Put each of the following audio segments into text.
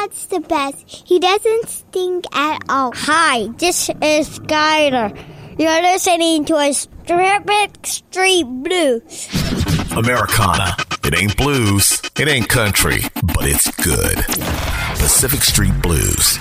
Dad's the best. He doesn't stink at all. Hi, this is Skyler. You're listening to a Pacific Street Blues. Americana. It ain't blues, it ain't country, but it's good. Pacific Street Blues.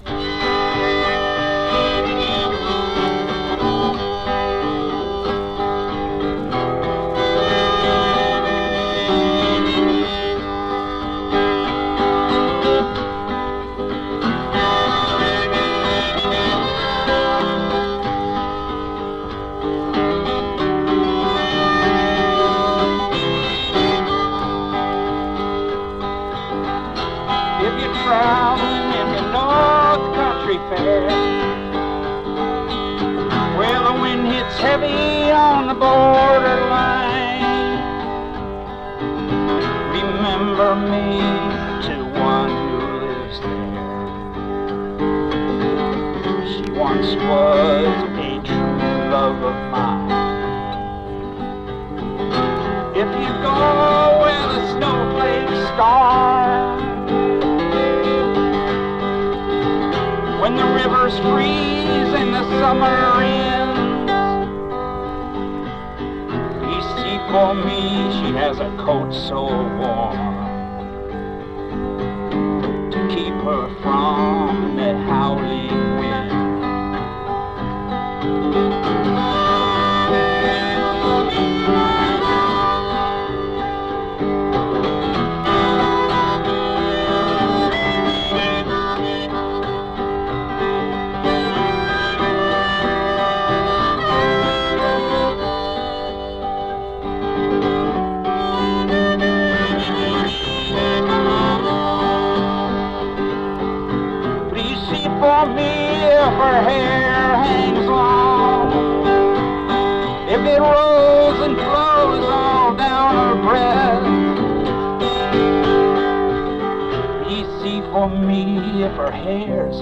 borderline. Remember me to one who lives there. She once was a true love of mine. If you go. coat so warm. hairs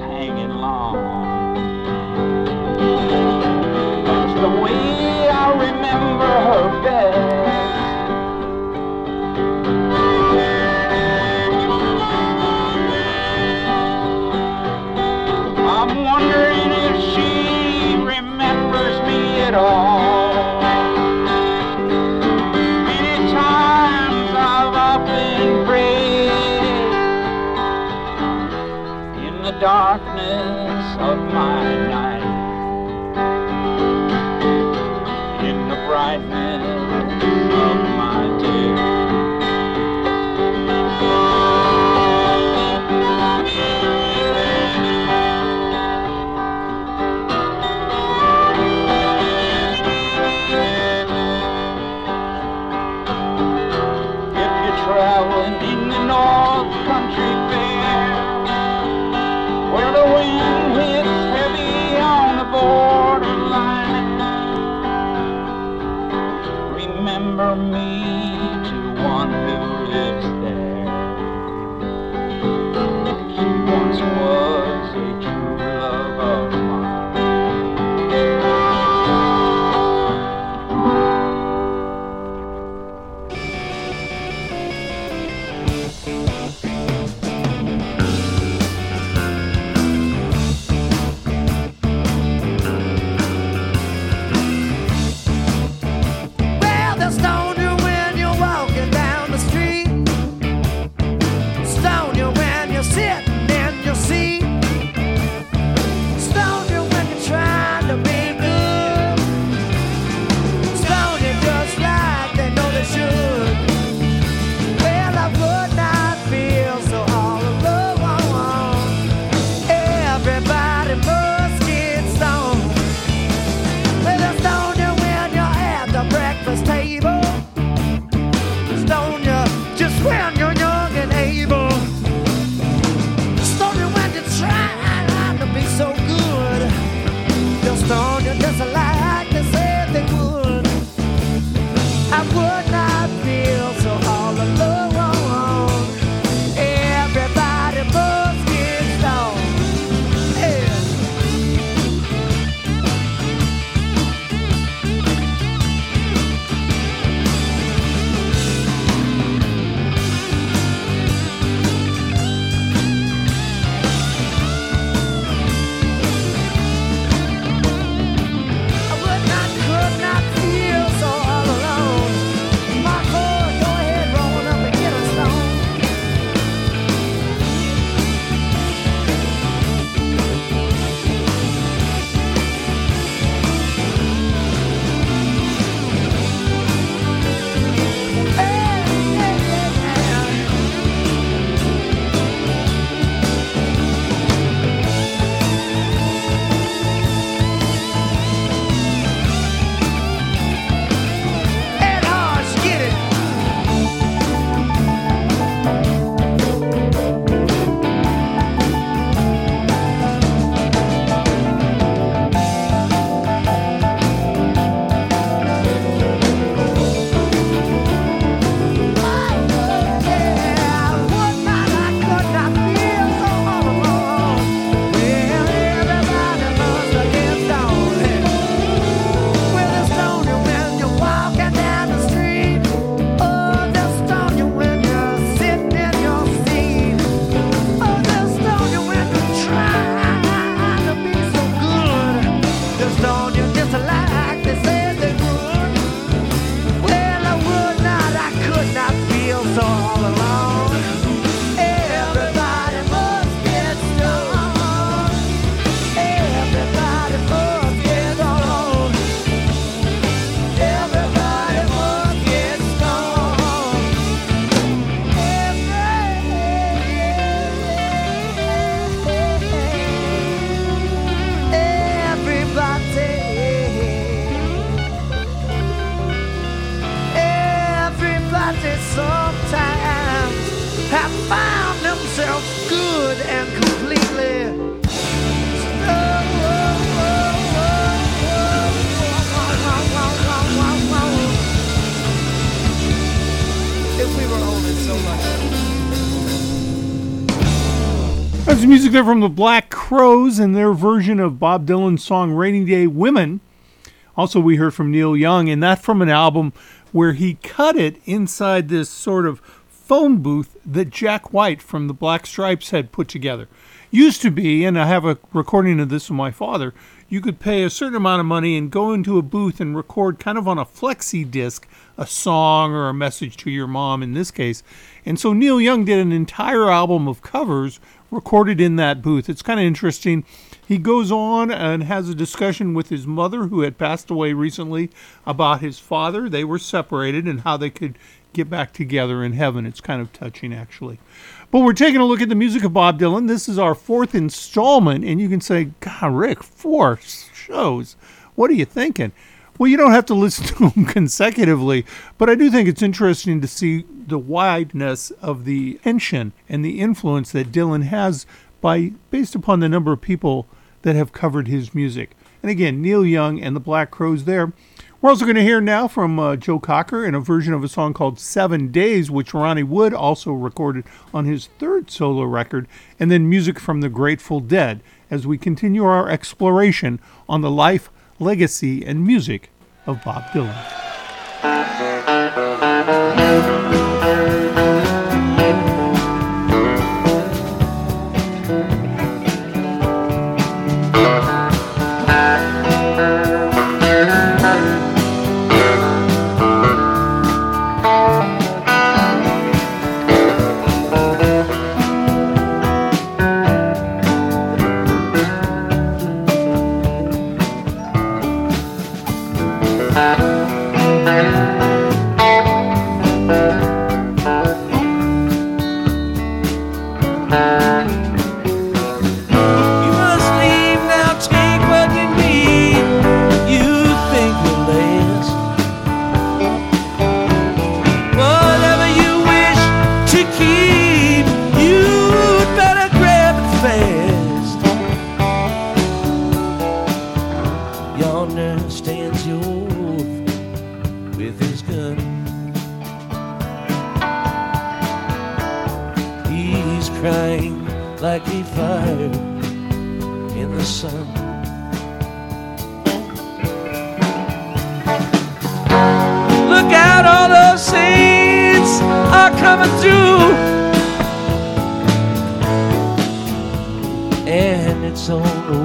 That's music there from the Black Crowes and their version of Bob Dylan's song Rainy Day Women. Also, we heard from Neil Young, and that from an album where he cut it inside this sort of phone booth that Jack White from the Black Stripes had put together. Used to be, and I have a recording of this of my father, you could pay a certain amount of money and go into a booth and record kind of on a flexi disc a song or a message to your mom in this case. And so Neil Young did an entire album of covers recorded in that booth. It's kind of interesting. He goes on and has a discussion with his mother, who had passed away recently, about his father. They were separated and how they could get back together in heaven. It's kind of touching, actually. But we're taking a look at the music of Bob Dylan. This is our fourth installment, and you can say, God, Rick, four shows. What are you thinking? Well, you don't have to listen to them consecutively, but I do think it's interesting to see the wideness of the tension and the influence that Dylan has by based upon the number of people that have covered his music. And again, Neil Young and the Black Crowes there. We're also going to hear now from uh, Joe Cocker in a version of a song called Seven Days, which Ronnie Wood also recorded on his third solo record, and then music from the Grateful Dead as we continue our exploration on the life, legacy, and music of Bob Dylan. Coming through. And it's all over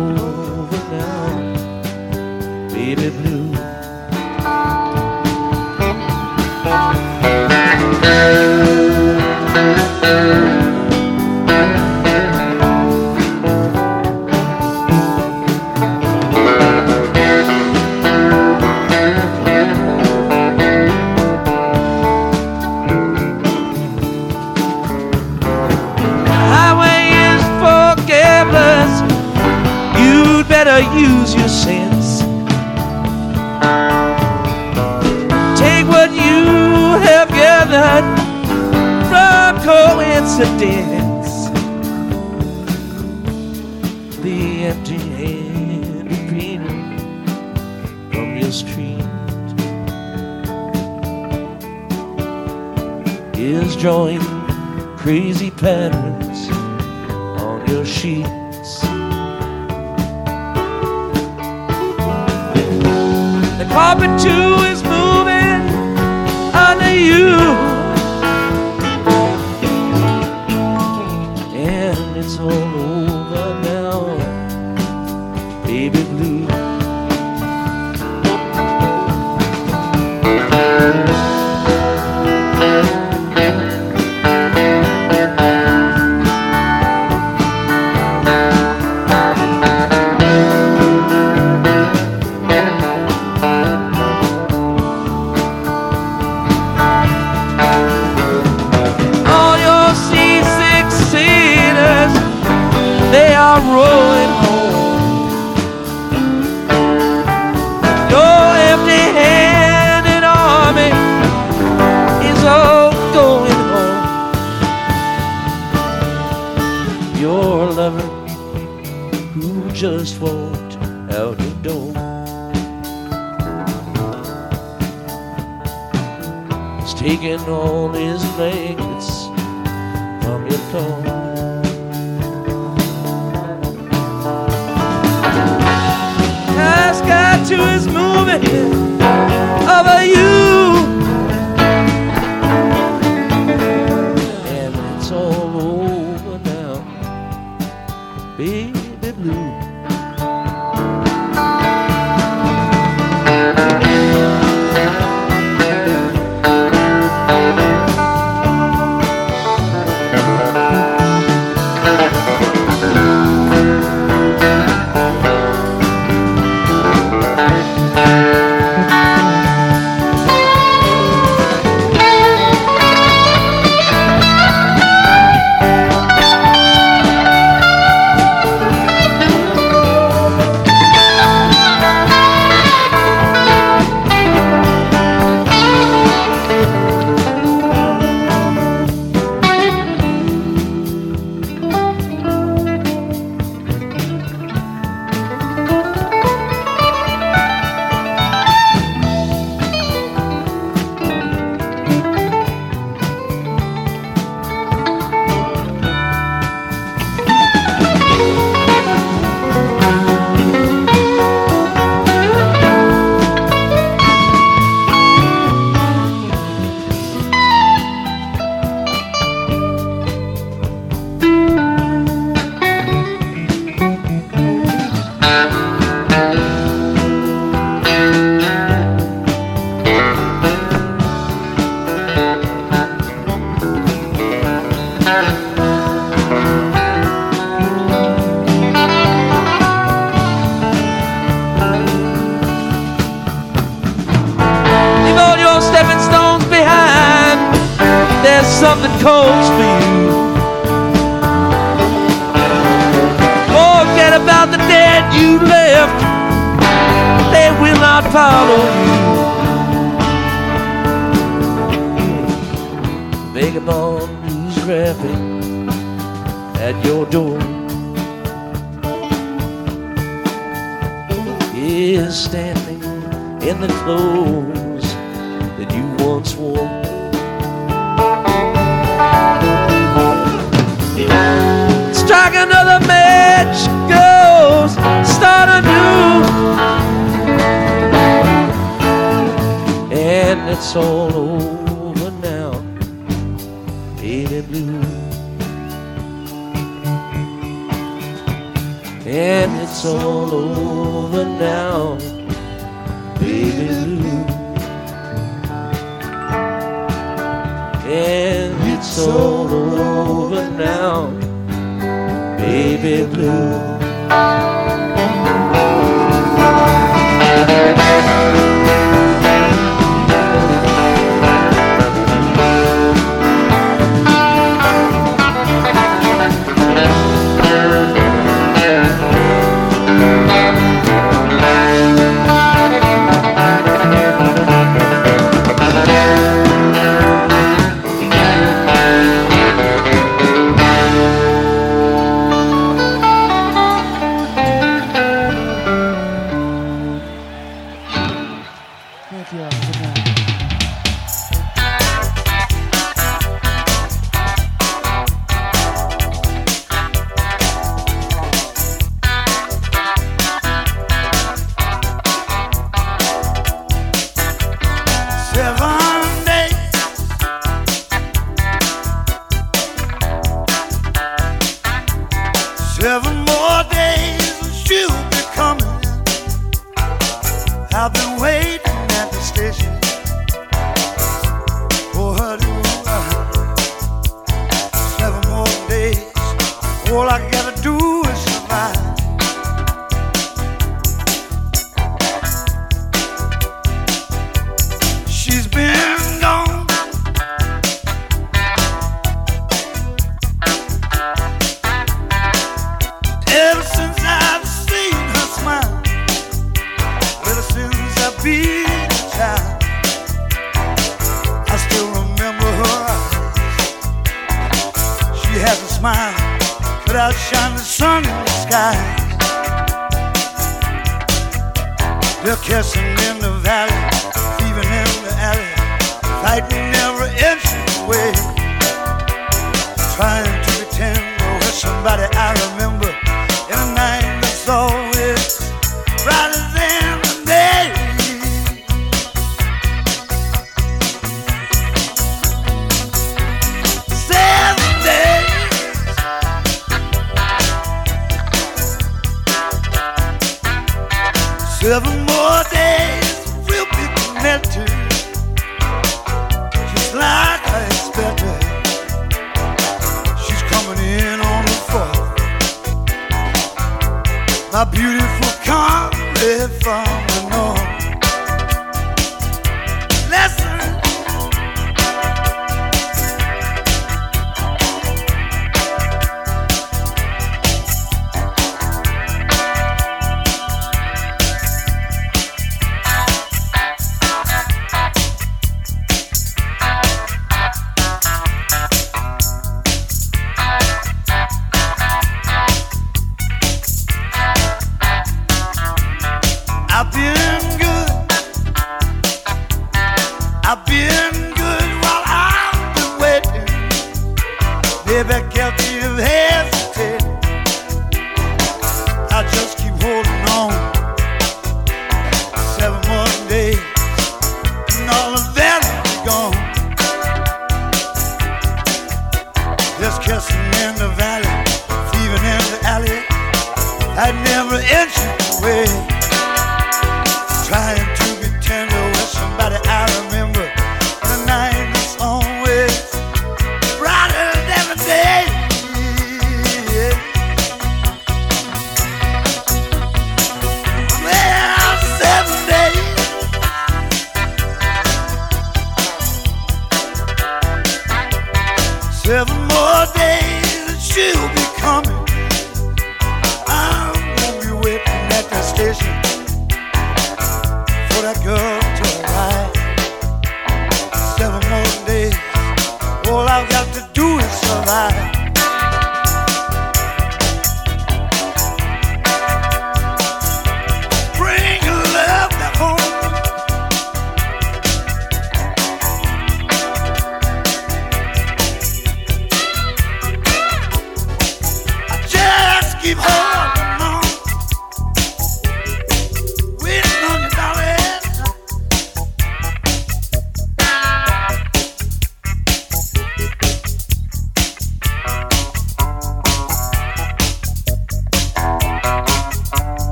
cold for you. Forget about the dead you left. They will not follow you. Vagabond who's rapping at your door is standing in the clothes that you once wore. Match, goes, start anew. And it's all over now, baby blue. And it's all over now baby blue. And it's all over now, baby blue.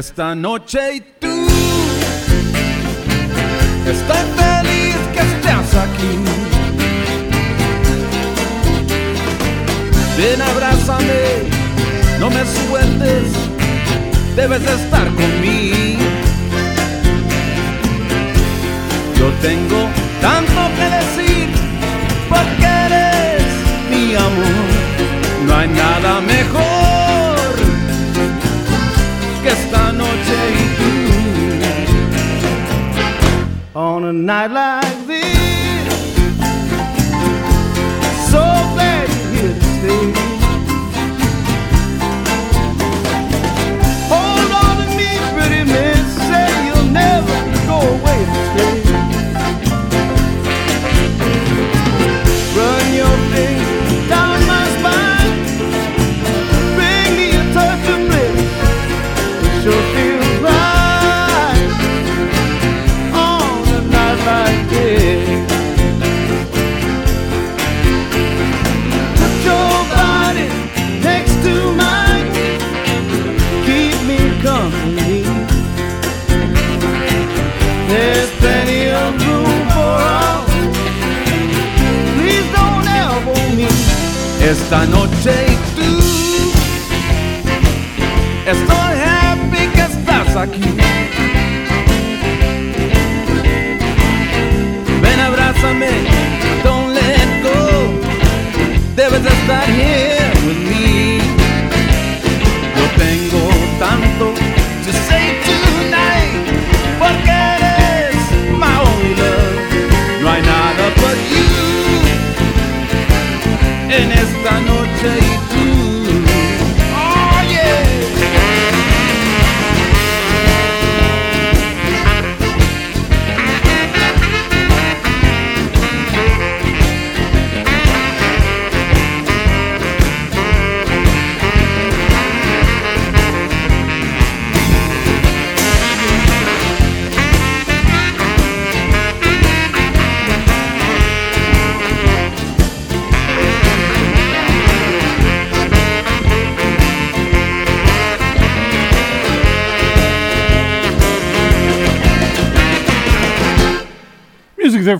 esta noche y tú. Estoy feliz que estés aquí. Ven, abrázame, no me sueltes, debes estar conmigo. Yo tengo tanto que decir, porque eres mi amor, no hay nada mejor. Esta noche y tú. On a night like Esta noche y tú. Estoy happy que estás aquí. En esta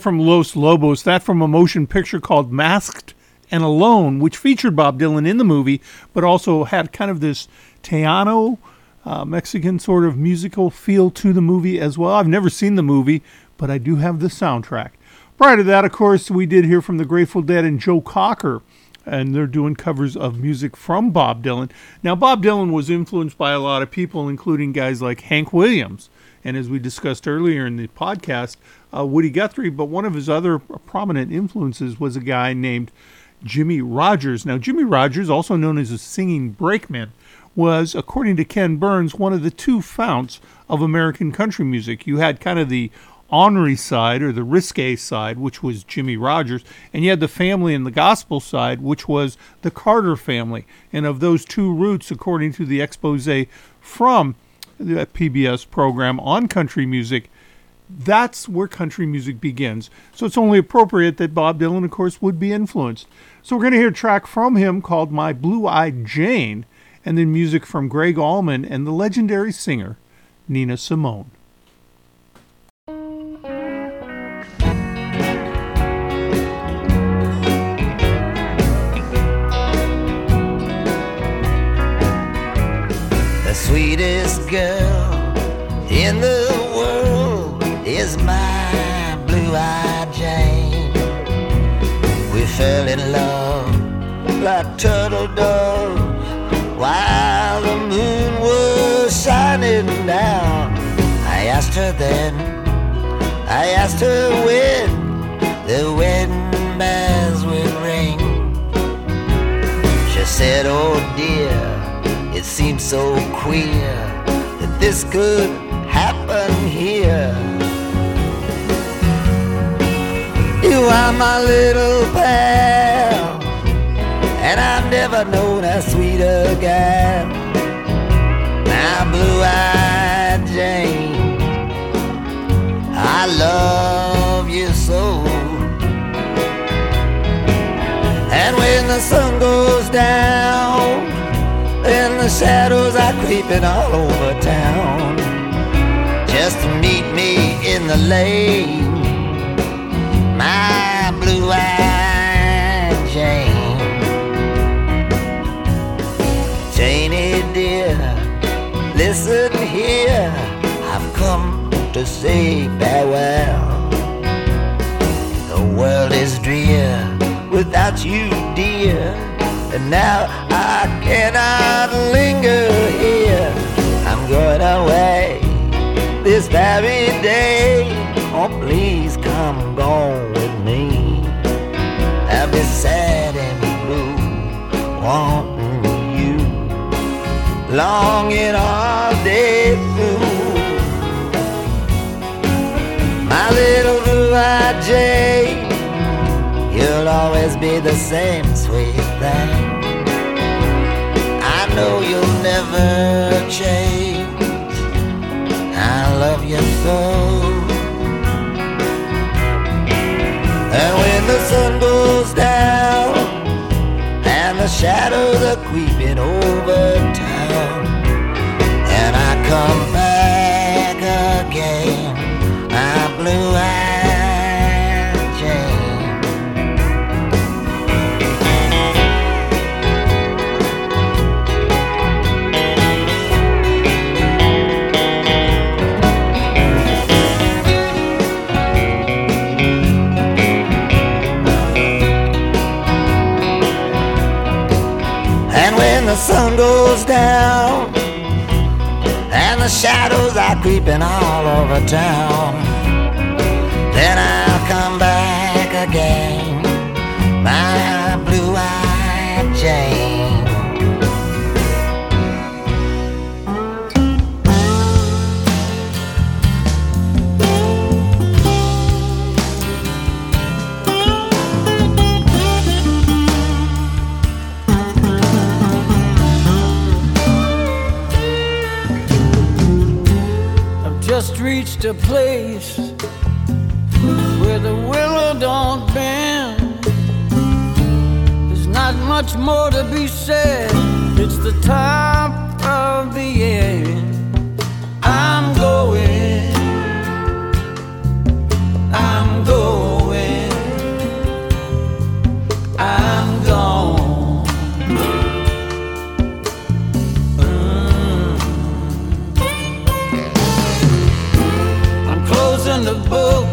from Los Lobos, that from a motion picture called Masked and Alone, which featured Bob Dylan in the movie, but also had kind of this Tejano uh, Mexican sort of musical feel to the movie as well. I've never seen the movie, but I do have the soundtrack. Prior to that, of course, we did hear from the Grateful Dead and Joe Cocker, and they're doing covers of music from Bob Dylan. Now, Bob Dylan was influenced by a lot of people, including guys like Hank Williams, and as we discussed earlier in the podcast, uh, Woody Guthrie. But one of his other prominent influences was a guy named Jimmie Rodgers. Now, Jimmie Rodgers, also known as a singing brakeman, was, according to Ken Burns, one of the two founts of American country music. You had kind of the ornery side or the risque side, which was Jimmie Rodgers, and you had the family and the gospel side, which was the Carter family. And of those two roots, according to the expose from the PBS program on country music, that's where country music begins. So it's only appropriate that Bob Dylan, of course, would be influenced. So we're going to hear a track from him called My Blue Eyed Jane, and then music from Gregg Allman and the legendary singer Nina Simone. The sweetest girl fell in love like turtle doves while the moon was shining down. I asked her then, I asked her when the wedding bells would ring. She said, Oh dear, it seems so queer that this could happen here. You are my little pal, and I've never known a sweeter gal. My blue-eyed Jane, I love you so. And when the sun goes down, and the shadows are creeping all over town, just to meet me in the lane, Light Jane. Janie dear, listen here, I've come to say farewell. The world is drear without you, dear, and now I cannot linger here. I'm going away this very day. Oh, please come, go longing all day through. My little blue-eyed Jane, you'll always be the same sweet thing. I know you'll never change. I love you so. And when the sun goes down and the shadows are creeping over come back again, my blue-eyed Jane. And when the sun goes down the shadows are creeping all over town, then I'll come back again, reached a place where the willow don't bend. There's not much more to be said. It's the top of the end. I'm going. I'm going. The book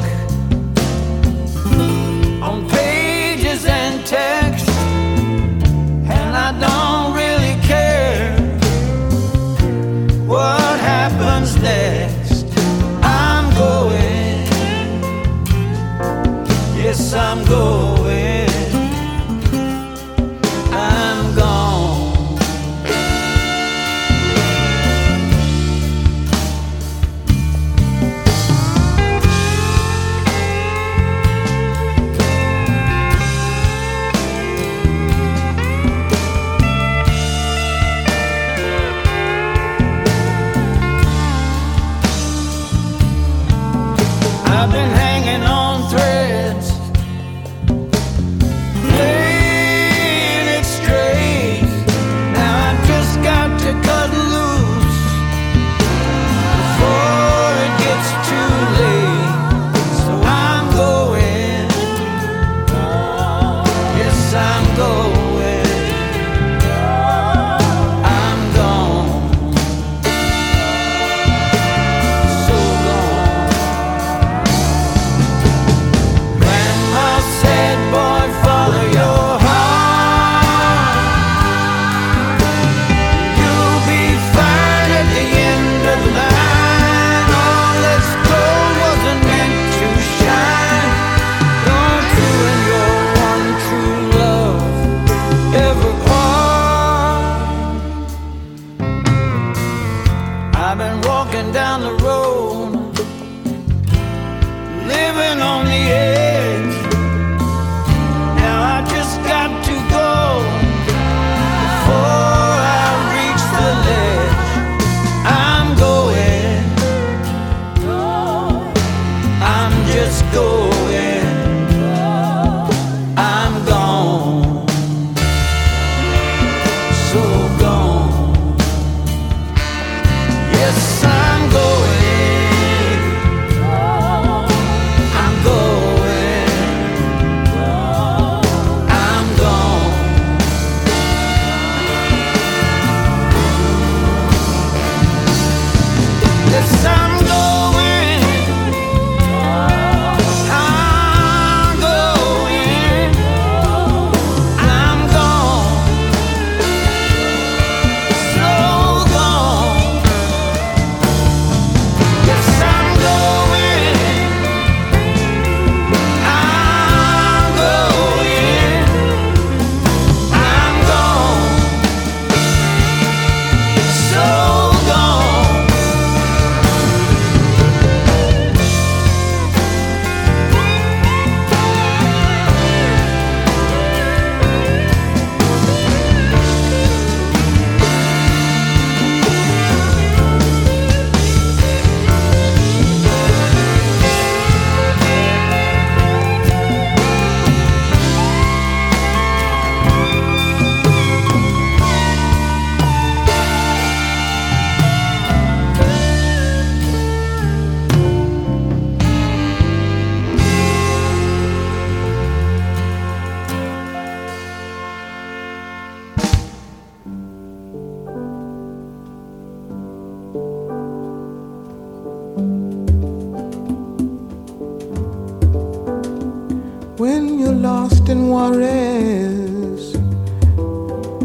lost in Juarez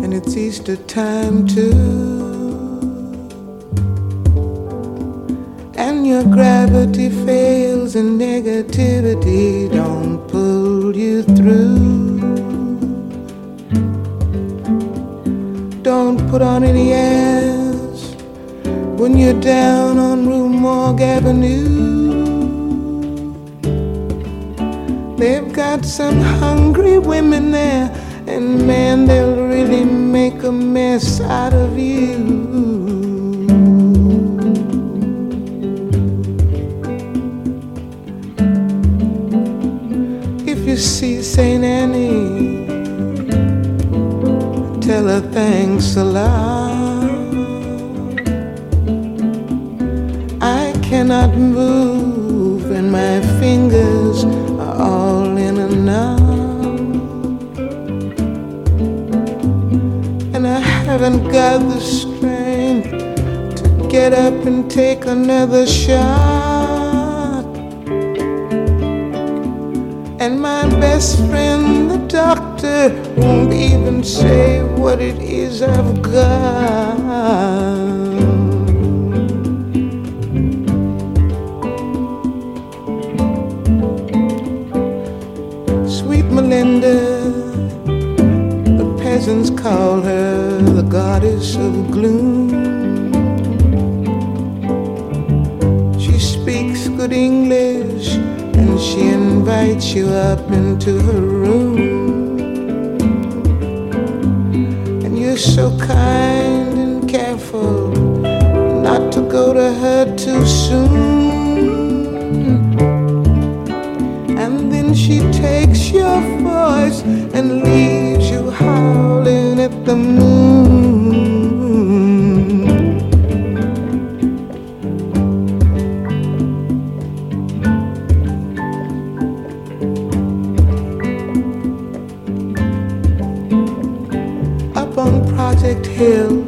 and it's Easter time too. And your gravity fails and negativity don't pull you through. Don't put on any airs when you're down on Rue Morgue Avenue. They've got some hungry women there, and man, they'll really make a mess out of you. If you see St. Annie, tell her thanks a lot. I cannot move, and my got the strength to get up and take another shot. And my best friend, the doctor, won't even say what it is I've got. Sweet Melinda, the peasants call her you up into her room. And you're so kind and careful not to go to her too soon. Project Hill,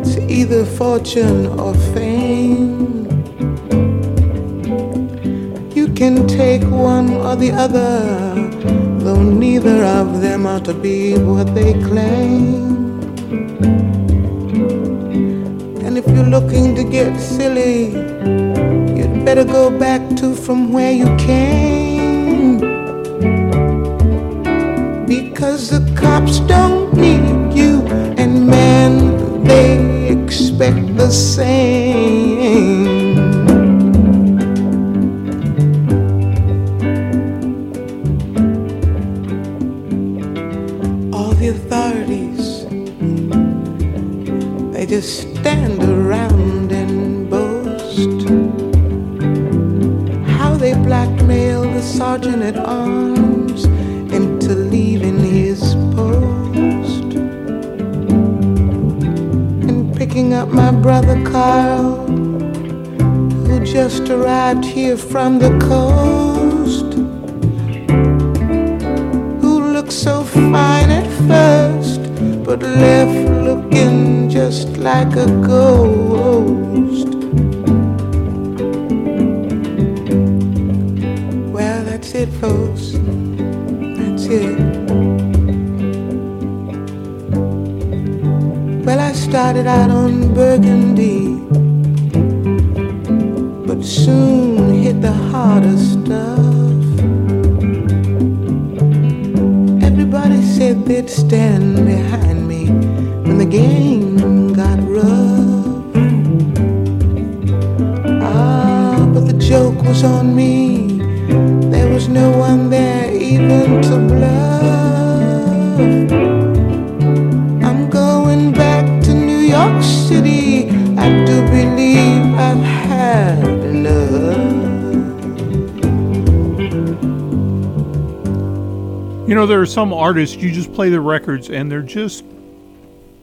it's either fortune or fame. You can take one or the other, though neither of them are to be what they claim. And if you're looking to get silly, you'd better go back to from where you came. Because the cops don't the same. some artists, you just play the records and they're just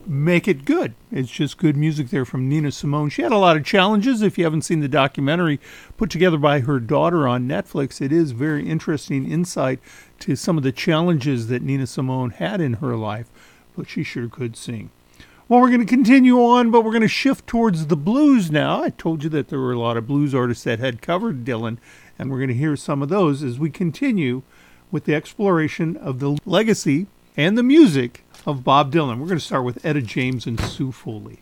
make it good. It's just good music there from Nina Simone. She had a lot of challenges. If you haven't seen the documentary put together by her daughter on Netflix, it is very interesting insight to some of the challenges that Nina Simone had in her life, but she sure could sing. Well, we're going to continue on, but we're going to shift towards the blues now. I told you that there were a lot of blues artists that had covered Dylan, and we're going to hear some of those as we continue with the exploration of the legacy and the music of Bob Dylan. We're going to start with Etta James and Sue Foley.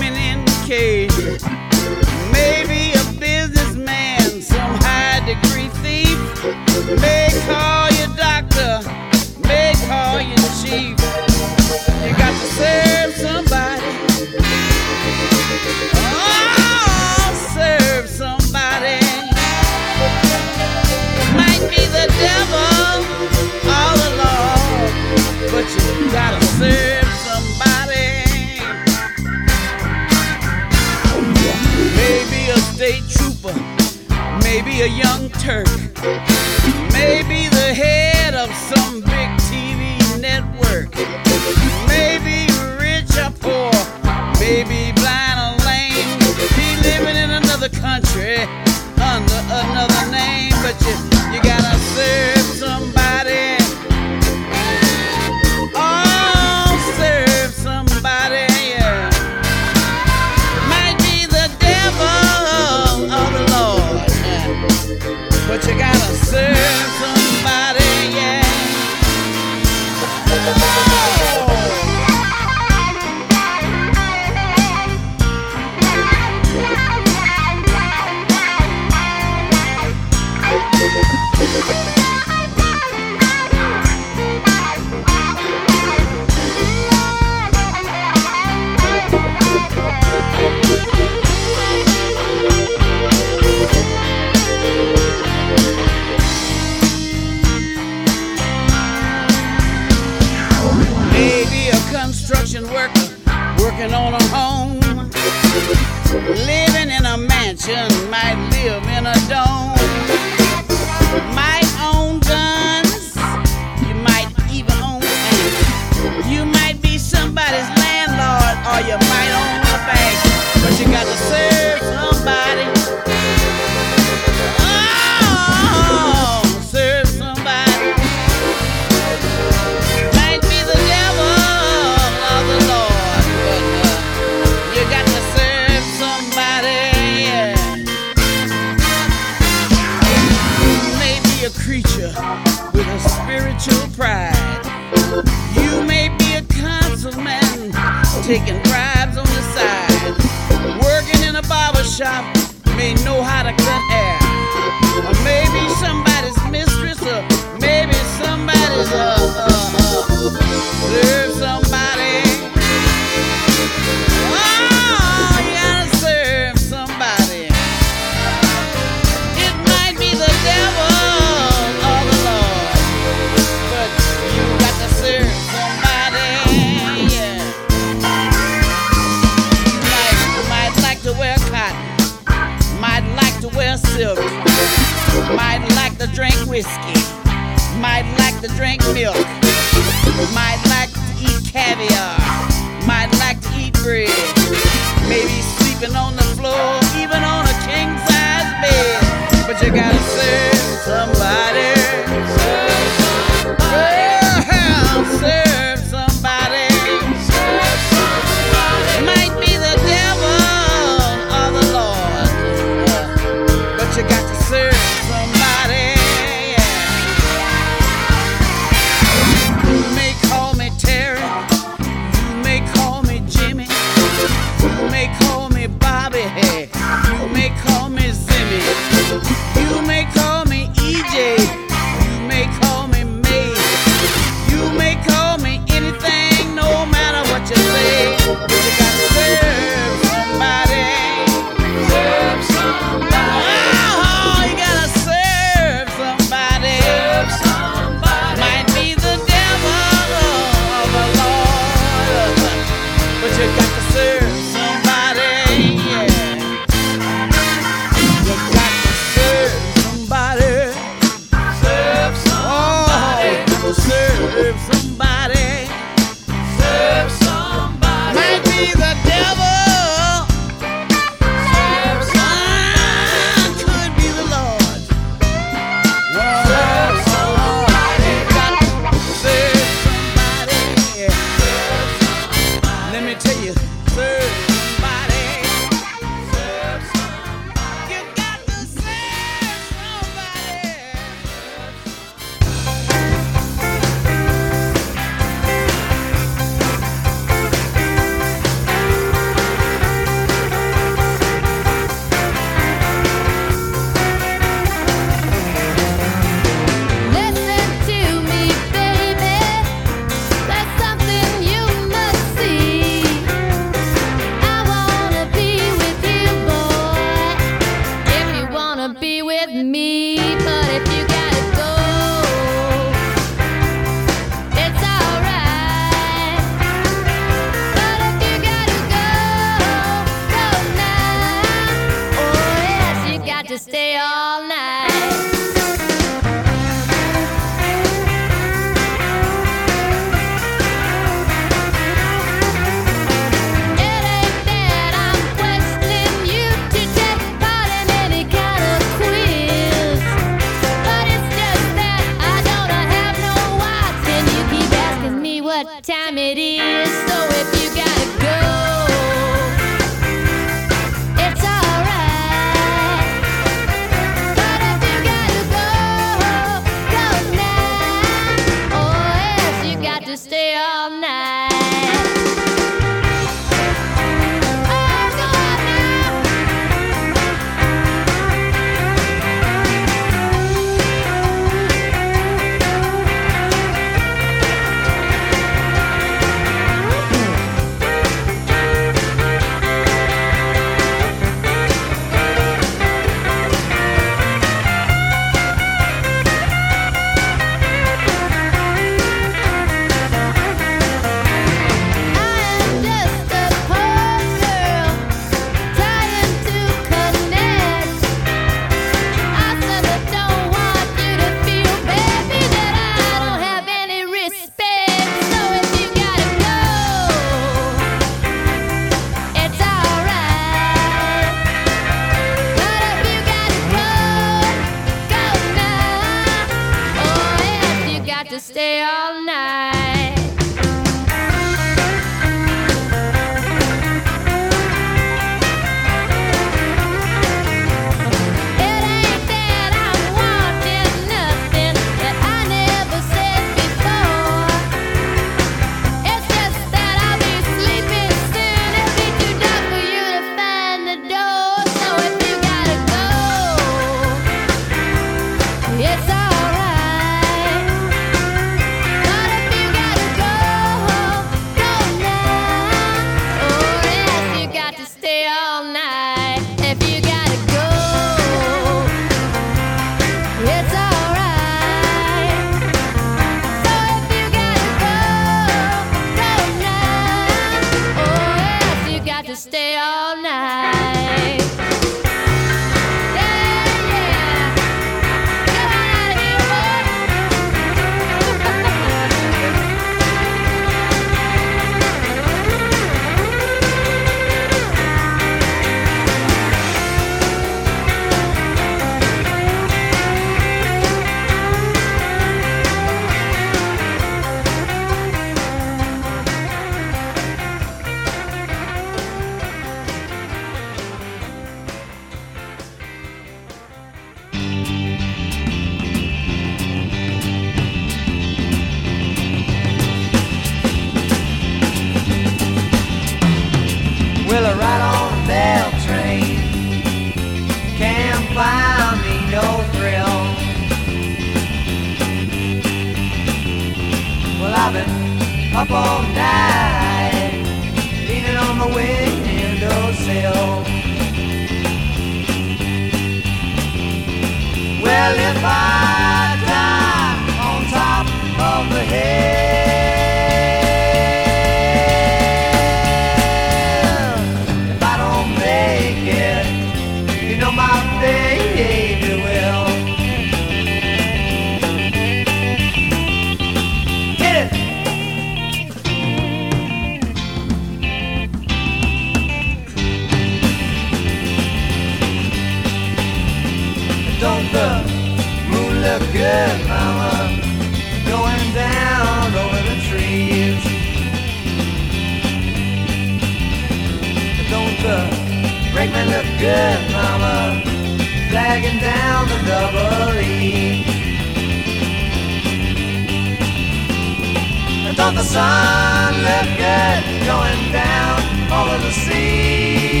The sun look good going down over the sea?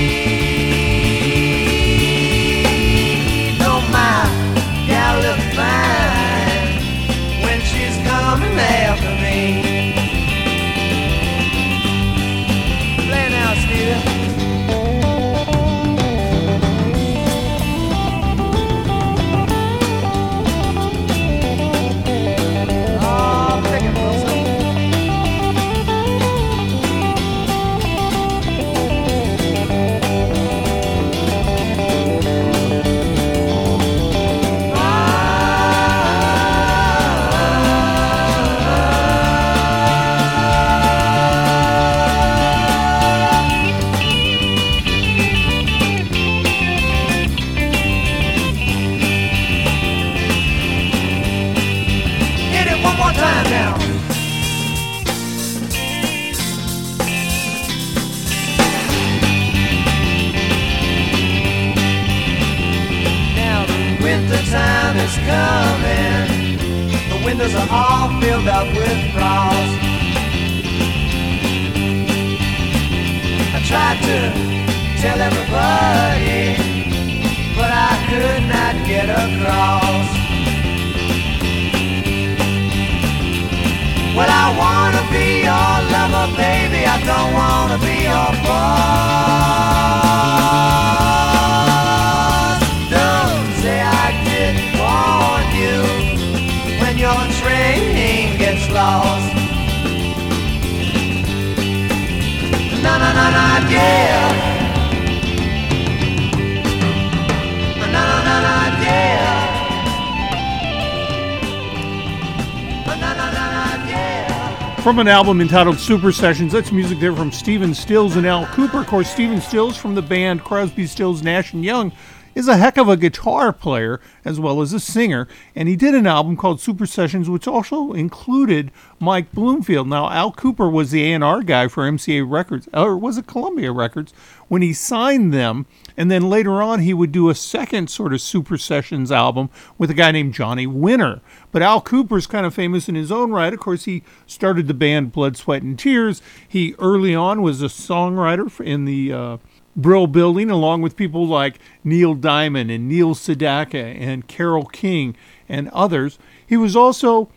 All filled up with frost. I tried to tell everybody, but I could not get across. Well, I wanna be your lover, baby. I don't wanna be your boss. Train gets lost. Na na na na yeah. From an album entitled Super Sessions, that's music there from Stephen Stills and Al Kooper. Of course, Stephen Stills from the band Crosby, Stills, Nash and Young is a heck of a guitar player as well as a singer, and he did an album called Super Sessions, which also included Mike Bloomfield. Now, Al Kooper was the A&R guy for MCA Records, or was it Columbia Records, when he signed them, and then later on he would do a second sort of Super Sessions album with a guy named Johnny Winter. But Al Kooper's kind of famous in his own right. Of course, he started the band Blood, Sweat, and Tears. He early on was a songwriter in the uh, Brill Building, along with people like Neil Diamond and Neil Sedaka and Carole King and others. He was also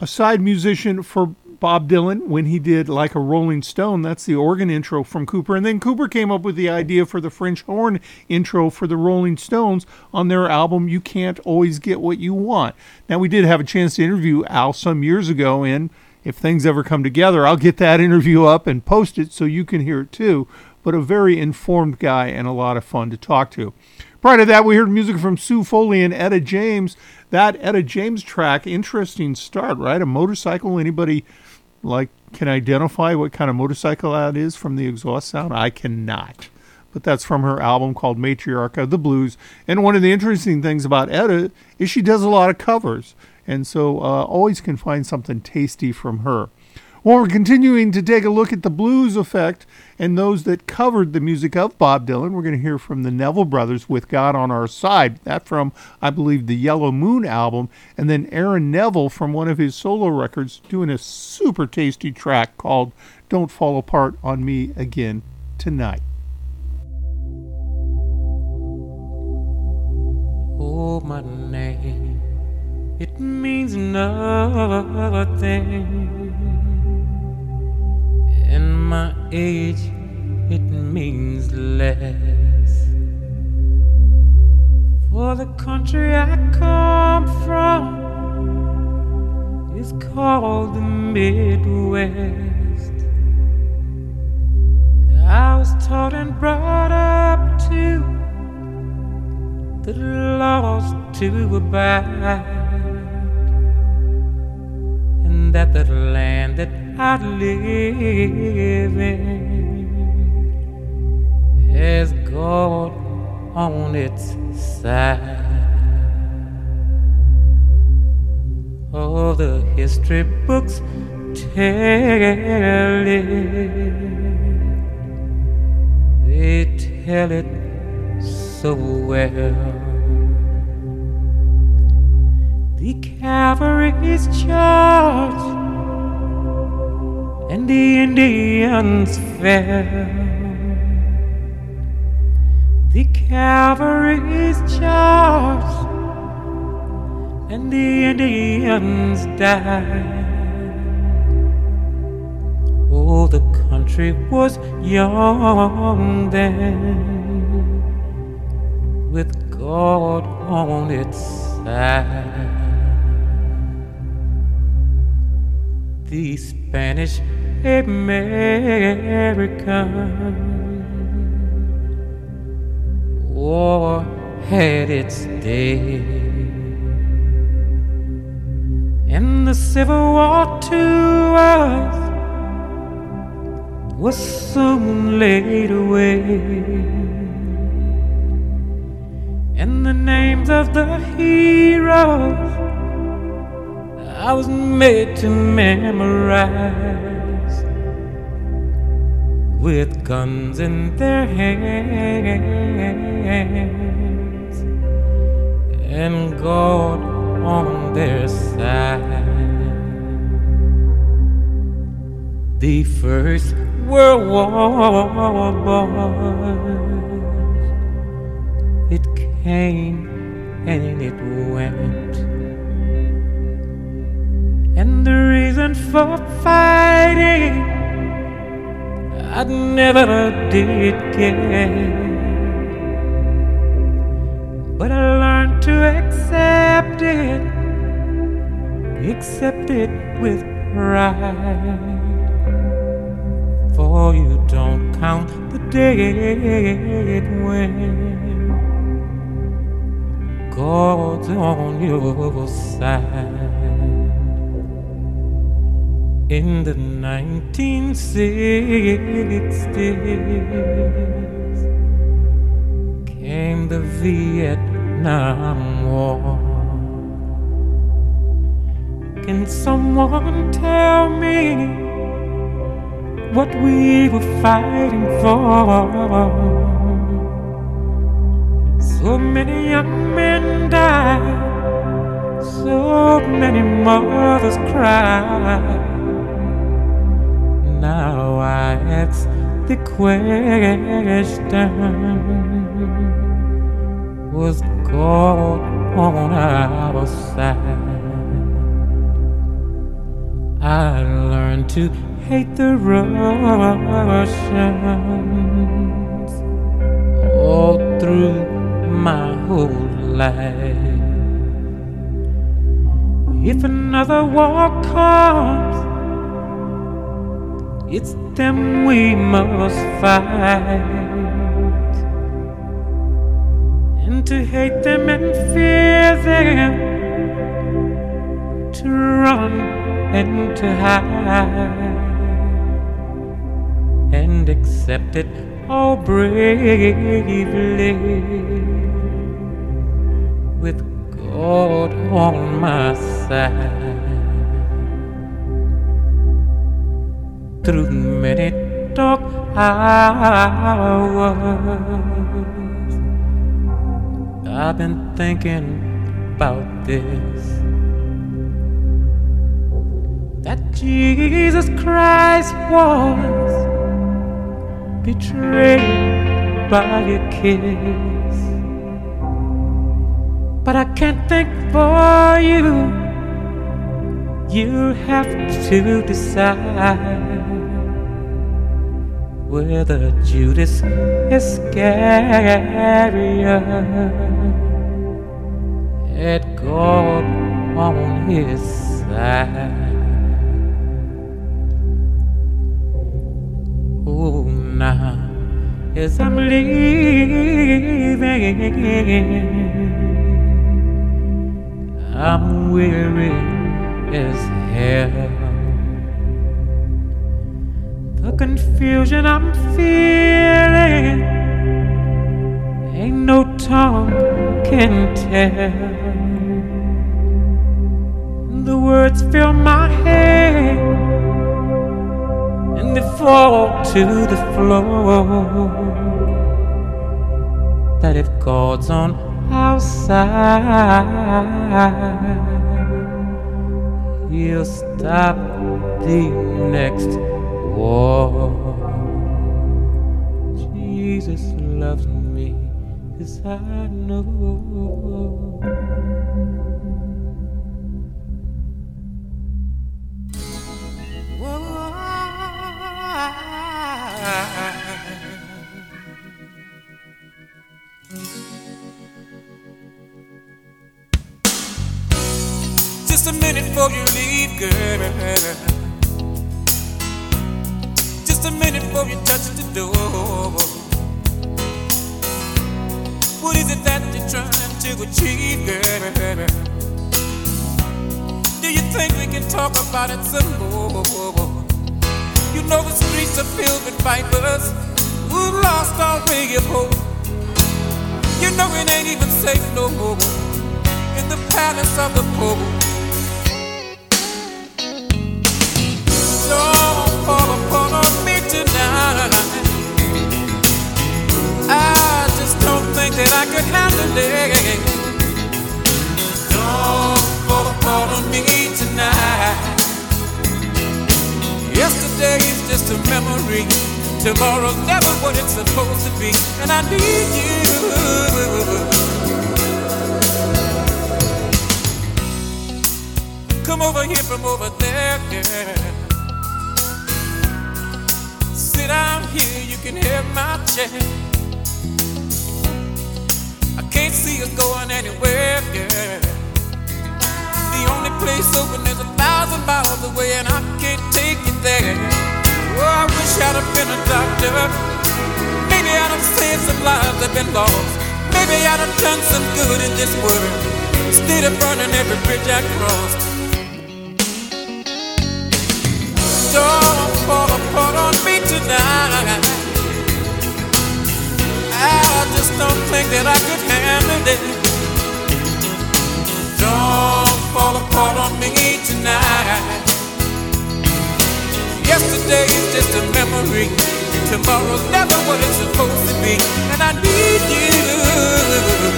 a side musician for Bob Dylan when he did Like a Rolling Stone. That's the organ intro from Kooper. And then Kooper came up with the idea for the French horn intro for the Rolling Stones on their album You Can't Always Get What You Want. Now, we did have a chance to interview Al some years ago, and if things ever come together, I'll get that interview up and post it so you can hear it too. But a very informed guy and a lot of fun to talk to. Prior to that, we heard music from Sue Foley and Etta James. That Etta James track, interesting start, right? A motorcycle. Anybody like can identify what kind of motorcycle that is from the exhaust sound? I cannot. But that's from her album called Matriarch of the Blues. And one of the interesting things about Etta is she does a lot of covers. And so uh, always can find something tasty from her. We're continuing to take a look at the blues effect and those that covered the music of Bob Dylan. We're going to hear from the Neville Brothers with God on Our Side. That from, I believe, the Yellow Moon album. And then Aaron Neville from one of his solo records doing a super tasty track called Don't Fall Apart on Me Again Tonight. Oh, my name, it means nothing. And my age, it means less. For the country I come from is called the Midwest. I was taught and brought up to the laws to abide, that the land that I live in has God on its side. Oh, the history books tell it. They tell it so well. The cavalry's charge and the Indians fell. The cavalry's charge and the Indians died. Oh, the country was young then, with God on its side. The Spanish American war had its day. And the Civil War to us was soon laid away. And the names of the heroes I was made to memorize with guns in their hands and God on their side. The first World War it came and it went. The reason for fighting I never did get. But I learned to accept it, accept it with pride. For you don't count the day dead when God's on your side. In the 1960s came the Vietnam War. Can someone tell me what we were fighting for? So many young men died, so many mothers cried. Now I ask the question Was God on our side? I learned to hate the Russians all through my whole life. If another war comes, it's them we must fight. And to hate them and fear them, to run and to hide, and accept it all bravely with God on my side. Through many dark hours. I've been thinking about this. That Jesus Christ was betrayed by a kiss. But I can't think for you. You have to decide whether Judas Iscariot had God on his side. Oh, now as I'm leaving, I'm weary as hell. Confusion I'm feeling ain't no tongue can tell. The words fill my head and they fall to the floor. That if God's on our side, He'll stop the next war. Jesus loves me, as I know. Achieve? Do you think we can talk about it some more? You know the streets are filled with vipers who've lost all way of hope. You know it ain't even safe no more in the palace of the Pope. Don't fall upon on me tonight. I just don't think that I could handle it. On me tonight. Yesterday is just a memory. Tomorrow's never what it's supposed to be. And I need you. Come over here from over there, girl. Sit down here, you can have my chair. I can't see us going anywhere, girl. Place open is a thousand miles away, and I can't take you there. Oh, I wish I'd have been a doctor. Maybe I'd have saved some lives that have been lost. Maybe I'd have done some good in this world instead of burning every bridge I crossed. Don't fall apart on me tonight. I just don't think that I could handle it. Don't fall apart on me tonight. Yesterday is just a memory. Tomorrow's never what it's supposed to be. And I need you.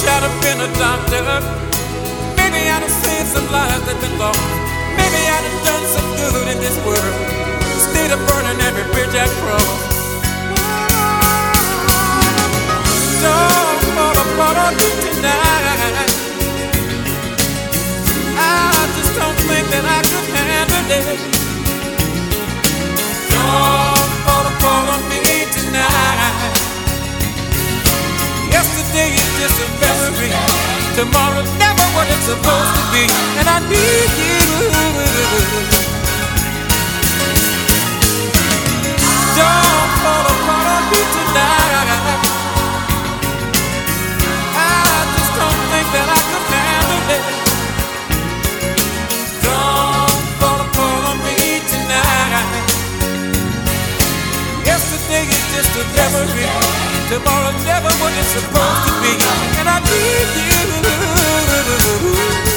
Wish I'd have been a doctor. Maybe I'd have saved some lives that been lost. Maybe I'd have done some good in this world instead of burning every bridge I crossed. Don't fall apart on me tonight. I just don't think that I could handle it. Don't fall apart on me tonight. Yesterday is just a memory. Tomorrow's never what it's supposed to be. And I need you. Don't fall apart on me tonight. I just don't think that I could handle it. Yesterday is just a memory. Tomorrow's never what it's supposed to be. And I need you.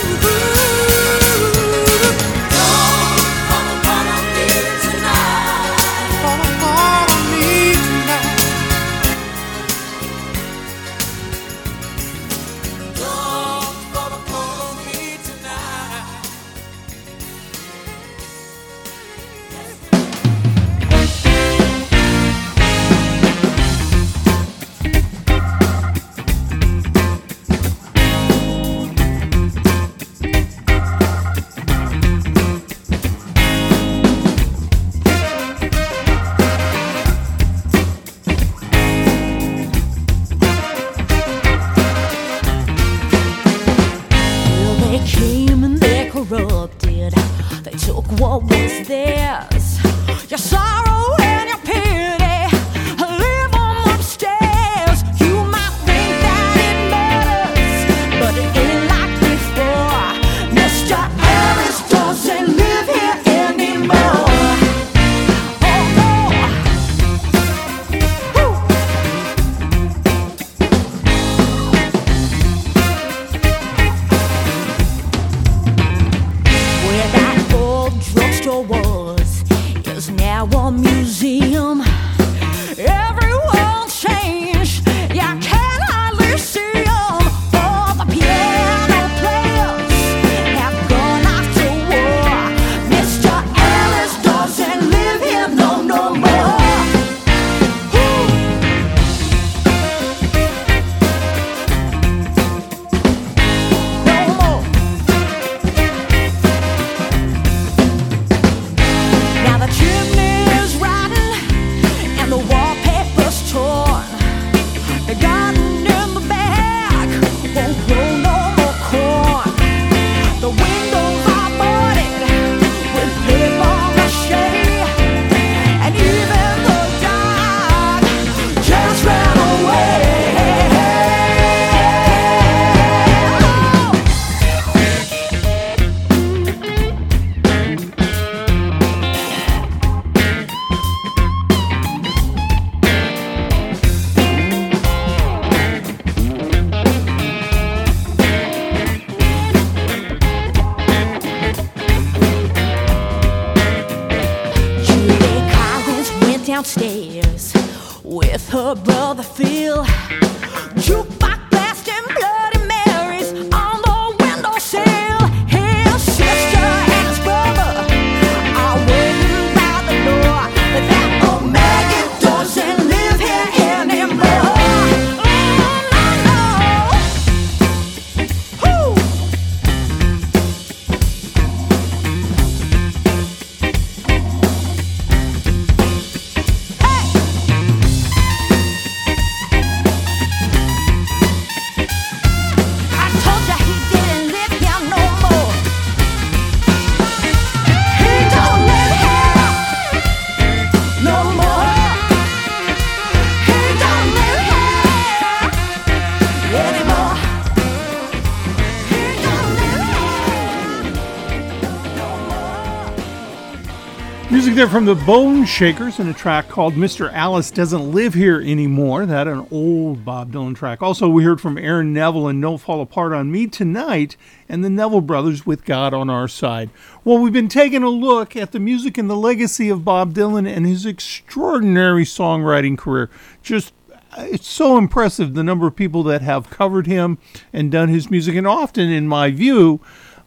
From the Bone Shakers in a track called Mr. Alice Doesn't Live Here Anymore. That an old Bob Dylan track. Also, we heard from Aaron Neville and Don't Fall Apart on Me Tonight and the Neville Brothers with God on Our Side. Well, we've been taking a look at the music and the legacy of Bob Dylan and his extraordinary songwriting career. Just uh, it's so impressive the number of people that have covered him and done his music, and often, in my view,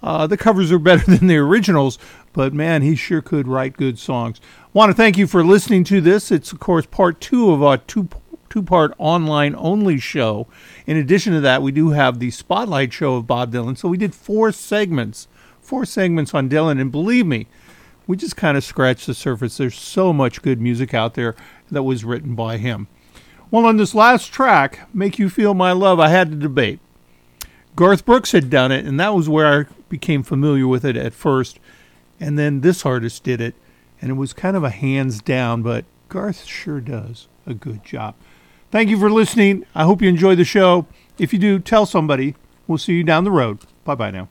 uh, the covers are better than the originals, but man, he sure could write good songs. Want to thank you for listening to this. It's, of course, part two of our two two part online only show. In addition to that, we do have the spotlight show of Bob Dylan. So we did four segments, four segments on Dylan, and believe me, we just kind of scratched the surface. There's so much good music out there that was written by him. Well, on this last track, Make You Feel My Love, I had to debate. Garth Brooks had done it, and that was where I became familiar with it at first. And then this artist did it, and it was kind of a hands down, but Garth sure does a good job. Thank you for listening. I hope you enjoy the show. If you do, tell somebody. We'll see you down the road. Bye bye now.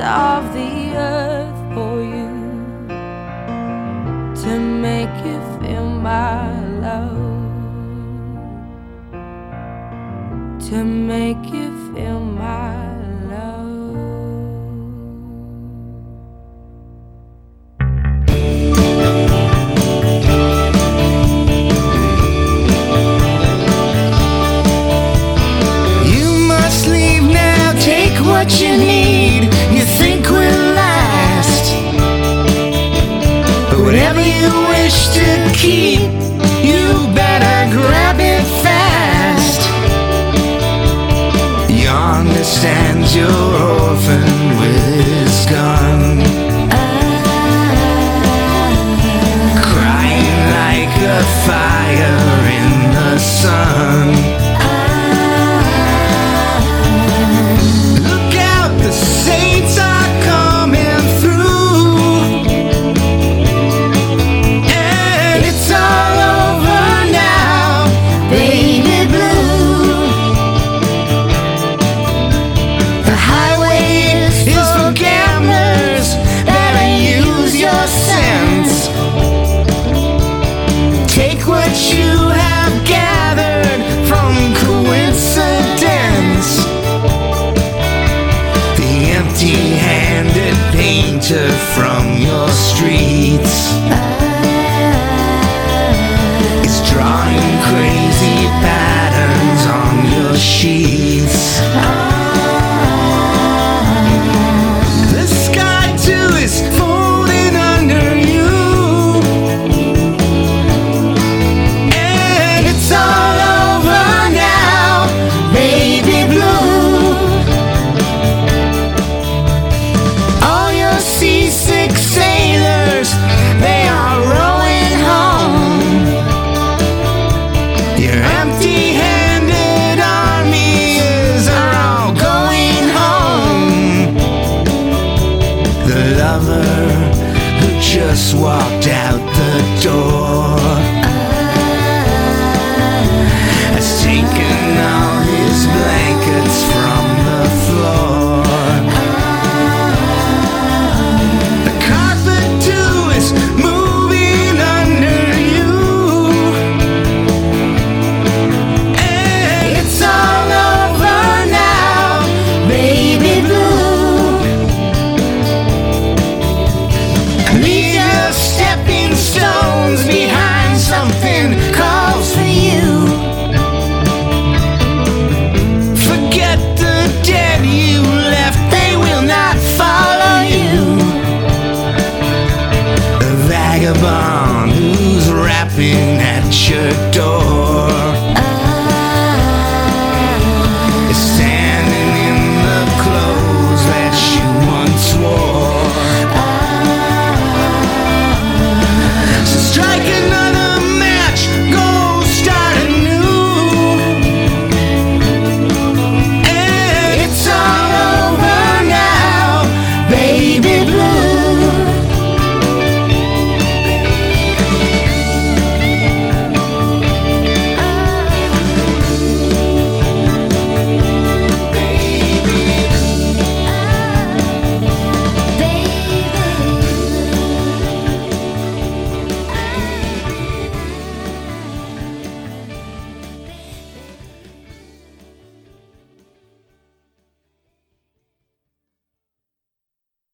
Ends wish